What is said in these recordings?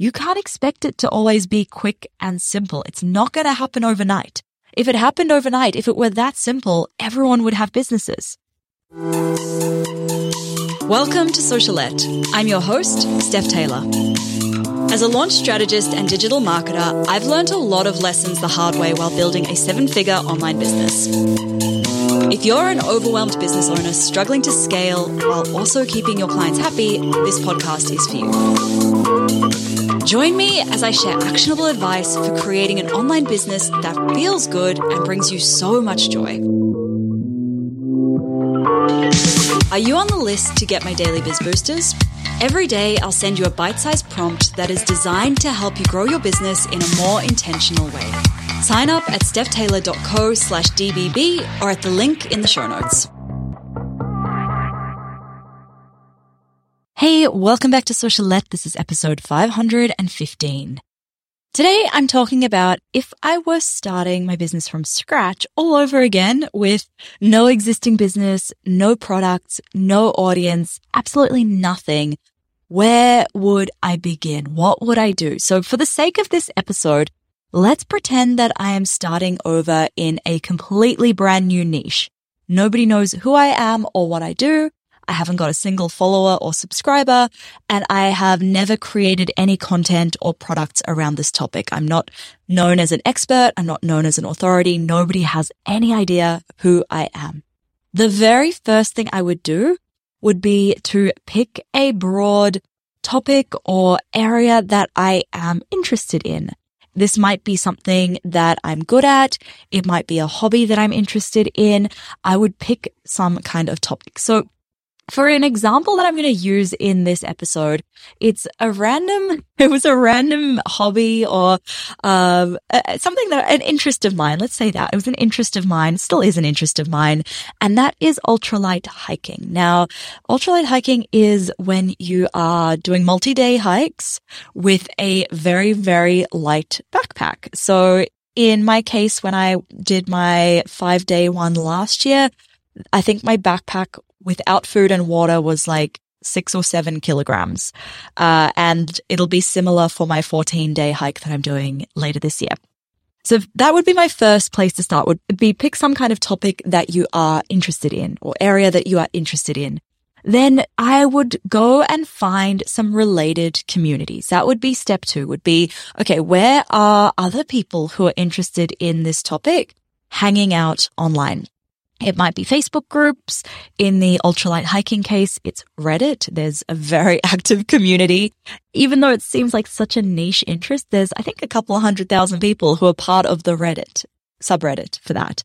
you can't expect it to always be quick and simple. It's not going to happen overnight. If it happened overnight, if it were that simple, everyone would have businesses. Welcome to Socialette. I'm your host, Steph Taylor. As a launch strategist and digital marketer, I've learned a lot of lessons the hard way while building a seven figure online business. If you're an overwhelmed business owner struggling to scale while also keeping your clients happy, this podcast is for you. Join me as I share actionable advice for creating an online business that feels good and brings you so much joy. Are you on the list to get my daily biz boosters? Every day, I'll send you a bite sized prompt that is designed to help you grow your business in a more intentional way. Sign up at stephtaylor.co slash DBB or at the link in the show notes. Hey, welcome back to Socialette. This is episode 515. Today, I'm talking about if I were starting my business from scratch all over again with no existing business, no products, no audience, absolutely nothing. Where would I begin? What would I do? So for the sake of this episode, let's pretend that I am starting over in a completely brand new niche. Nobody knows who I am or what I do. I haven't got a single follower or subscriber, and I have never created any content or products around this topic. I'm not known as an expert. I'm not known as an authority. Nobody has any idea who I am. The very first thing I would do would be to pick a broad topic or area that I am interested in. This might be something that I'm good at. It might be a hobby that I'm interested in. I would pick some kind of topic. So for an example that I'm going to use in this episode, it's a random, it was a random hobby or um, something that, an interest of mine. Let's say that. It was an interest of mine, still is an interest of mine. And that is ultralight hiking. Now, ultralight hiking is when you are doing multi-day hikes with a very, very light backpack. So in my case, when I did my five day one last year, I think my backpack without food and water was like six or seven kilograms. Uh, and it'll be similar for my 14 day hike that I'm doing later this year. So that would be my first place to start would be pick some kind of topic that you are interested in or area that you are interested in. Then I would go and find some related communities. That would be step two would be, okay, where are other people who are interested in this topic hanging out online? It might be Facebook groups. In the ultralight hiking case, it's Reddit. There's a very active community. Even though it seems like such a niche interest, there's, I think, a couple of hundred thousand people who are part of the Reddit subreddit for that.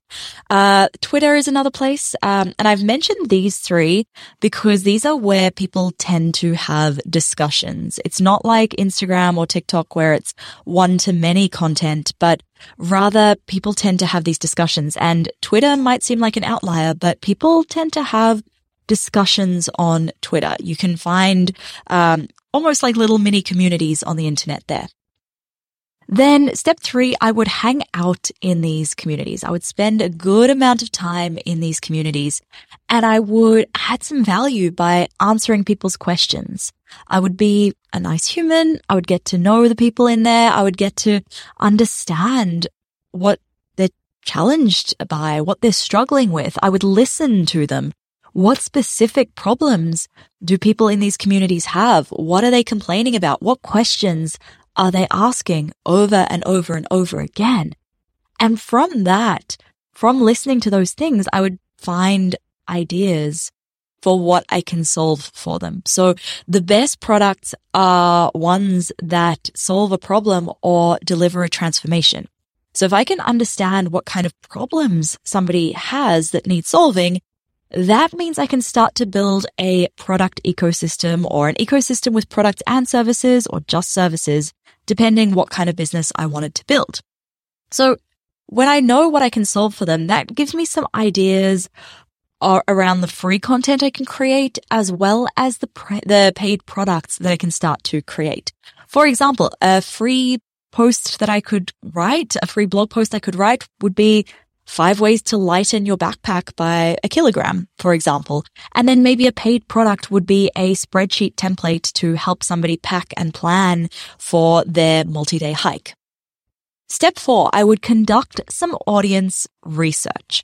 Uh, Twitter is another place. Um, and I've mentioned these three because these are where people tend to have discussions. It's not like Instagram or TikTok where it's one to many content, but rather people tend to have these discussions and Twitter might seem like an outlier, but people tend to have discussions on Twitter. You can find, um, almost like little mini communities on the internet there. Then step three, I would hang out in these communities. I would spend a good amount of time in these communities and I would add some value by answering people's questions. I would be a nice human. I would get to know the people in there. I would get to understand what they're challenged by, what they're struggling with. I would listen to them. What specific problems do people in these communities have? What are they complaining about? What questions are they asking over and over and over again? And from that, from listening to those things, I would find ideas for what I can solve for them. So the best products are ones that solve a problem or deliver a transformation. So if I can understand what kind of problems somebody has that need solving, that means I can start to build a product ecosystem or an ecosystem with products and services or just services, depending what kind of business I wanted to build. So when I know what I can solve for them, that gives me some ideas around the free content I can create as well as the pre- the paid products that I can start to create. For example, a free post that I could write, a free blog post I could write would be five ways to lighten your backpack by a kilogram, for example. And then maybe a paid product would be a spreadsheet template to help somebody pack and plan for their multi-day hike. Step four, I would conduct some audience research.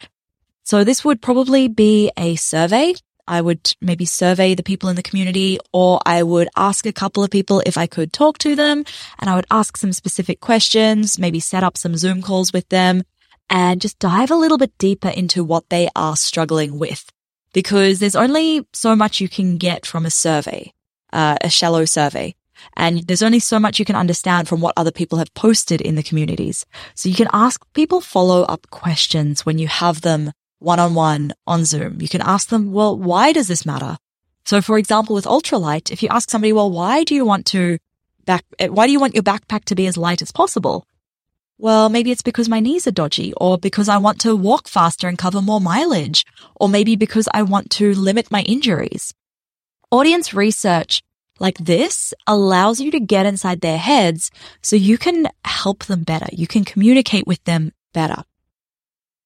So this would probably be a survey. I would maybe survey the people in the community or I would ask a couple of people if I could talk to them and I would ask some specific questions, maybe set up some Zoom calls with them and just dive a little bit deeper into what they are struggling with. Because there's only so much you can get from a survey, uh, a shallow survey. And there's only so much you can understand from what other people have posted in the communities. So you can ask people follow up questions when you have them one on one on Zoom. You can ask them, well, why does this matter? So for example, with ultralight, if you ask somebody, well, why do you want to back, why do you want your backpack to be as light as possible? Well, maybe it's because my knees are dodgy or because I want to walk faster and cover more mileage, or maybe because I want to limit my injuries. Audience research like this allows you to get inside their heads so you can help them better. You can communicate with them better.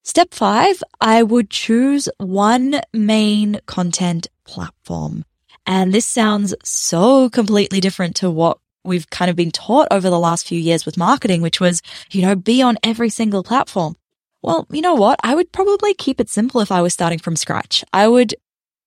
Step five, I would choose one main content platform. And this sounds so completely different to what we've kind of been taught over the last few years with marketing, which was, you know, be on every single platform. Well, you know what? I would probably keep it simple if I was starting from scratch. I would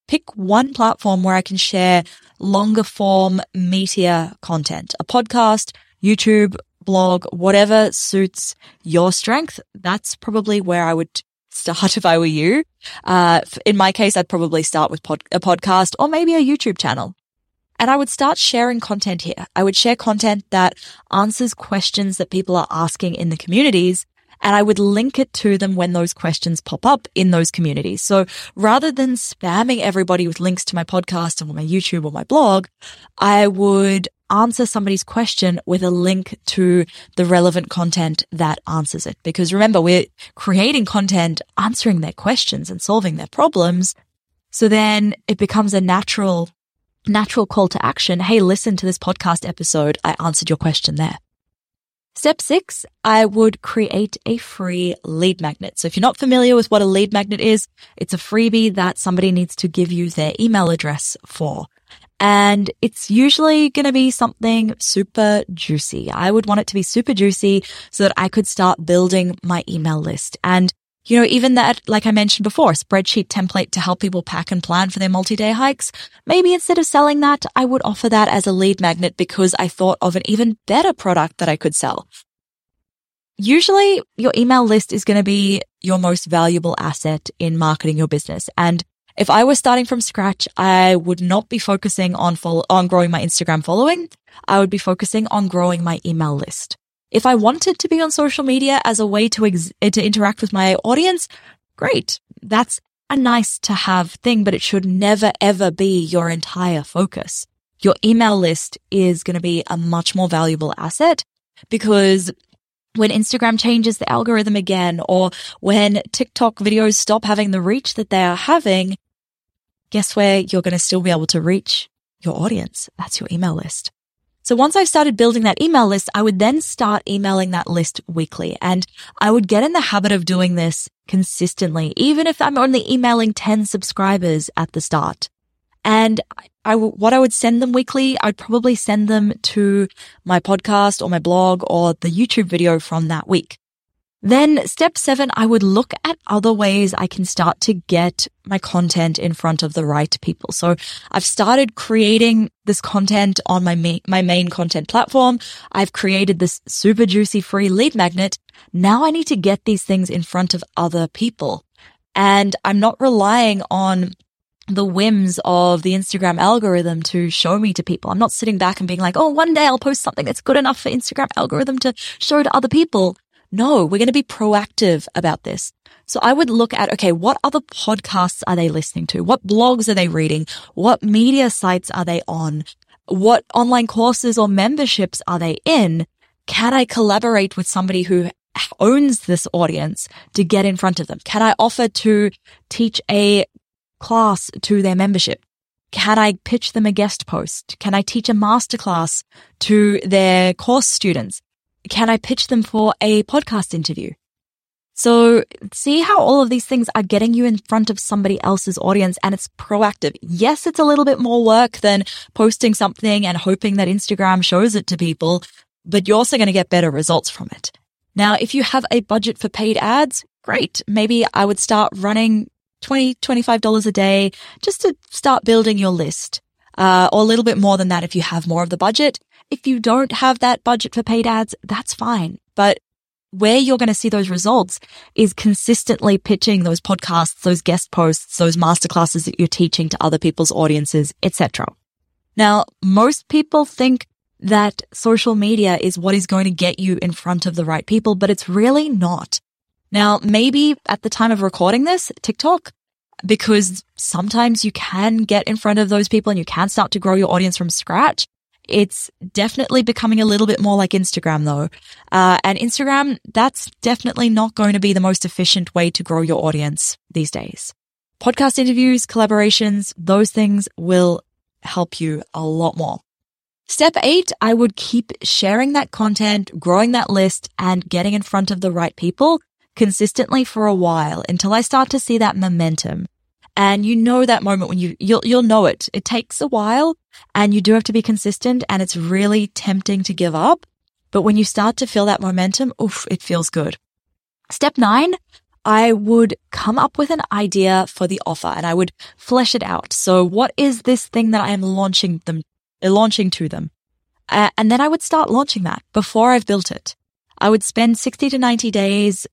pick one platform where I can share longer form, meatier content, a podcast, YouTube, blog, whatever suits your strength. That's probably where I would start if I were you. Uh, in my case, I'd probably start with pod- a podcast or maybe a YouTube channel. And I would start sharing content here. I would share content that answers questions that people are asking in the communities. And I would link it to them when those questions pop up in those communities. So rather than spamming everybody with links to my podcast or my YouTube or my blog, I would answer somebody's question with a link to the relevant content that answers it. Because remember, we're creating content, answering their questions and solving their problems. So then it becomes a natural natural call to action. Hey, listen to this podcast episode. I answered your question there. Step six, I would create a free lead magnet. So if you're not familiar with what a lead magnet is, it's a freebie that somebody needs to give you their email address for. And it's usually going to be something super juicy. I would want it to be super juicy so that I could start building my email list. And you know, even that, like I mentioned before, spreadsheet template to help people pack and plan for their multi-day hikes. Maybe instead of selling that, I would offer that as a lead magnet because I thought of an even better product that I could sell. Usually your email list is going to be your most valuable asset in marketing your business. And if I was starting from scratch, I would not be focusing on follow- on growing my Instagram following. I would be focusing on growing my email list. If I wanted to be on social media as a way to ex- eh, to interact with my audience, great. That's a nice to have thing, but it should never ever be your entire focus. Your email list is going to be a much more valuable asset because when Instagram changes the algorithm again or when TikTok videos stop having the reach that they are having, guess where you're going to still be able to reach your audience? That's your email list. So once I've started building that email list, I would then start emailing that list weekly and I would get in the habit of doing this consistently, even if I'm only emailing 10 subscribers at the start. And I, what I would send them weekly, I'd probably send them to my podcast or my blog or the YouTube video from that week. Then step seven, I would look at other ways I can start to get my content in front of the right people. So I've started creating this content on my, ma- my main content platform. I've created this super juicy free lead magnet. Now I need to get these things in front of other people. And I'm not relying on the whims of the Instagram algorithm to show me to people. I'm not sitting back and being like, oh, one day I'll post something that's good enough for Instagram algorithm to show to other people. No, we're going to be proactive about this. So I would look at, okay, what other podcasts are they listening to? What blogs are they reading? What media sites are they on? What online courses or memberships are they in? Can I collaborate with somebody who owns this audience to get in front of them? Can I offer to teach a class to their membership? Can I pitch them a guest post? Can I teach a masterclass to their course students? Can I pitch them for a podcast interview? So see how all of these things are getting you in front of somebody else's audience and it's proactive. Yes, it's a little bit more work than posting something and hoping that Instagram shows it to people, but you're also going to get better results from it. Now, if you have a budget for paid ads, great. Maybe I would start running 20, $25 a day just to start building your list. Uh, or a little bit more than that if you have more of the budget. If you don't have that budget for paid ads, that's fine. But where you're going to see those results is consistently pitching those podcasts, those guest posts, those masterclasses that you're teaching to other people's audiences, etc. Now, most people think that social media is what is going to get you in front of the right people, but it's really not. Now, maybe at the time of recording this, TikTok, because sometimes you can get in front of those people and you can start to grow your audience from scratch. It's definitely becoming a little bit more like Instagram though. Uh, and Instagram, that's definitely not going to be the most efficient way to grow your audience these days. Podcast interviews, collaborations, those things will help you a lot more. Step eight, I would keep sharing that content, growing that list and getting in front of the right people consistently for a while until I start to see that momentum. And you know that moment when you, you'll, you'll know it. It takes a while and you do have to be consistent and it's really tempting to give up. But when you start to feel that momentum, oof, it feels good. Step nine, I would come up with an idea for the offer and I would flesh it out. So what is this thing that I am launching them, uh, launching to them? Uh, and then I would start launching that before I've built it. I would spend 60 to 90 days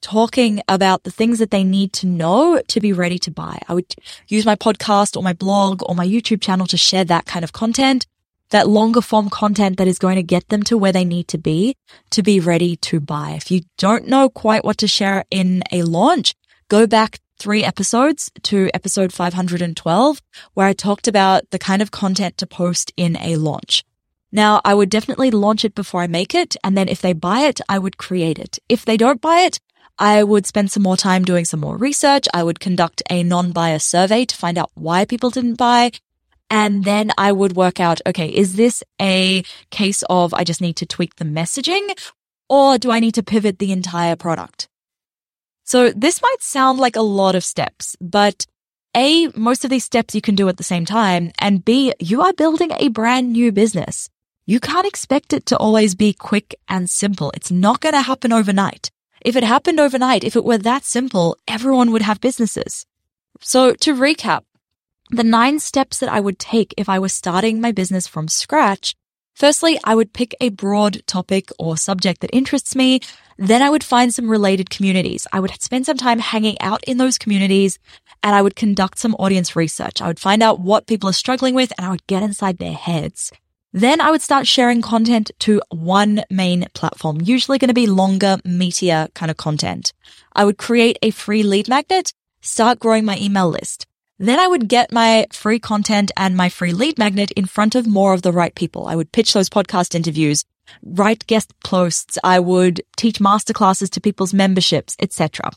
talking about the things that they need to know to be ready to buy. I would use my podcast or my blog or my YouTube channel to share that kind of content, that longer form content that is going to get them to where they need to be to be ready to buy. If you don't know quite what to share in a launch, go back three episodes to episode 512 where I talked about the kind of content to post in a launch. Now, I would definitely launch it before I make it. And then if they buy it, I would create it. If they don't buy it, I would spend some more time doing some more research. I would conduct a non-buyer survey to find out why people didn't buy. And then I would work out, okay, is this a case of I just need to tweak the messaging or do I need to pivot the entire product? So this might sound like a lot of steps, but A, most of these steps you can do at the same time. And B, you are building a brand new business. You can't expect it to always be quick and simple. It's not going to happen overnight. If it happened overnight, if it were that simple, everyone would have businesses. So to recap, the nine steps that I would take if I was starting my business from scratch. Firstly, I would pick a broad topic or subject that interests me. Then I would find some related communities. I would spend some time hanging out in those communities and I would conduct some audience research. I would find out what people are struggling with and I would get inside their heads. Then I would start sharing content to one main platform, usually going to be longer, meatier kind of content. I would create a free lead magnet, start growing my email list. Then I would get my free content and my free lead magnet in front of more of the right people. I would pitch those podcast interviews, write guest posts. I would teach masterclasses to people's memberships, etc.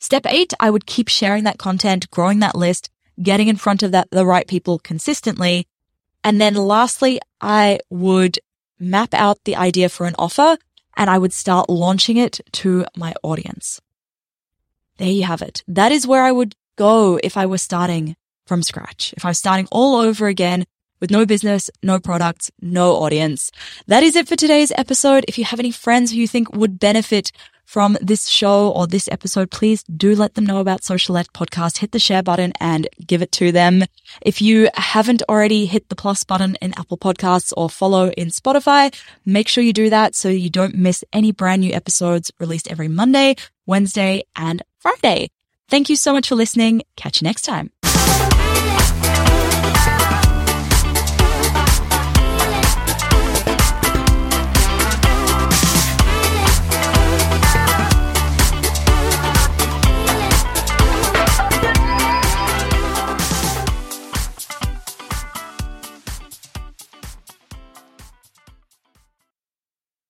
Step eight, I would keep sharing that content, growing that list, getting in front of that, the right people consistently. And then lastly, I would map out the idea for an offer and I would start launching it to my audience. There you have it. That is where I would go if I were starting from scratch. If I was starting all over again with no business, no products, no audience. That is it for today's episode. If you have any friends who you think would benefit from this show or this episode, please do let them know about Socialette podcast. Hit the share button and give it to them. If you haven't already hit the plus button in Apple podcasts or follow in Spotify, make sure you do that so you don't miss any brand new episodes released every Monday, Wednesday and Friday. Thank you so much for listening. Catch you next time.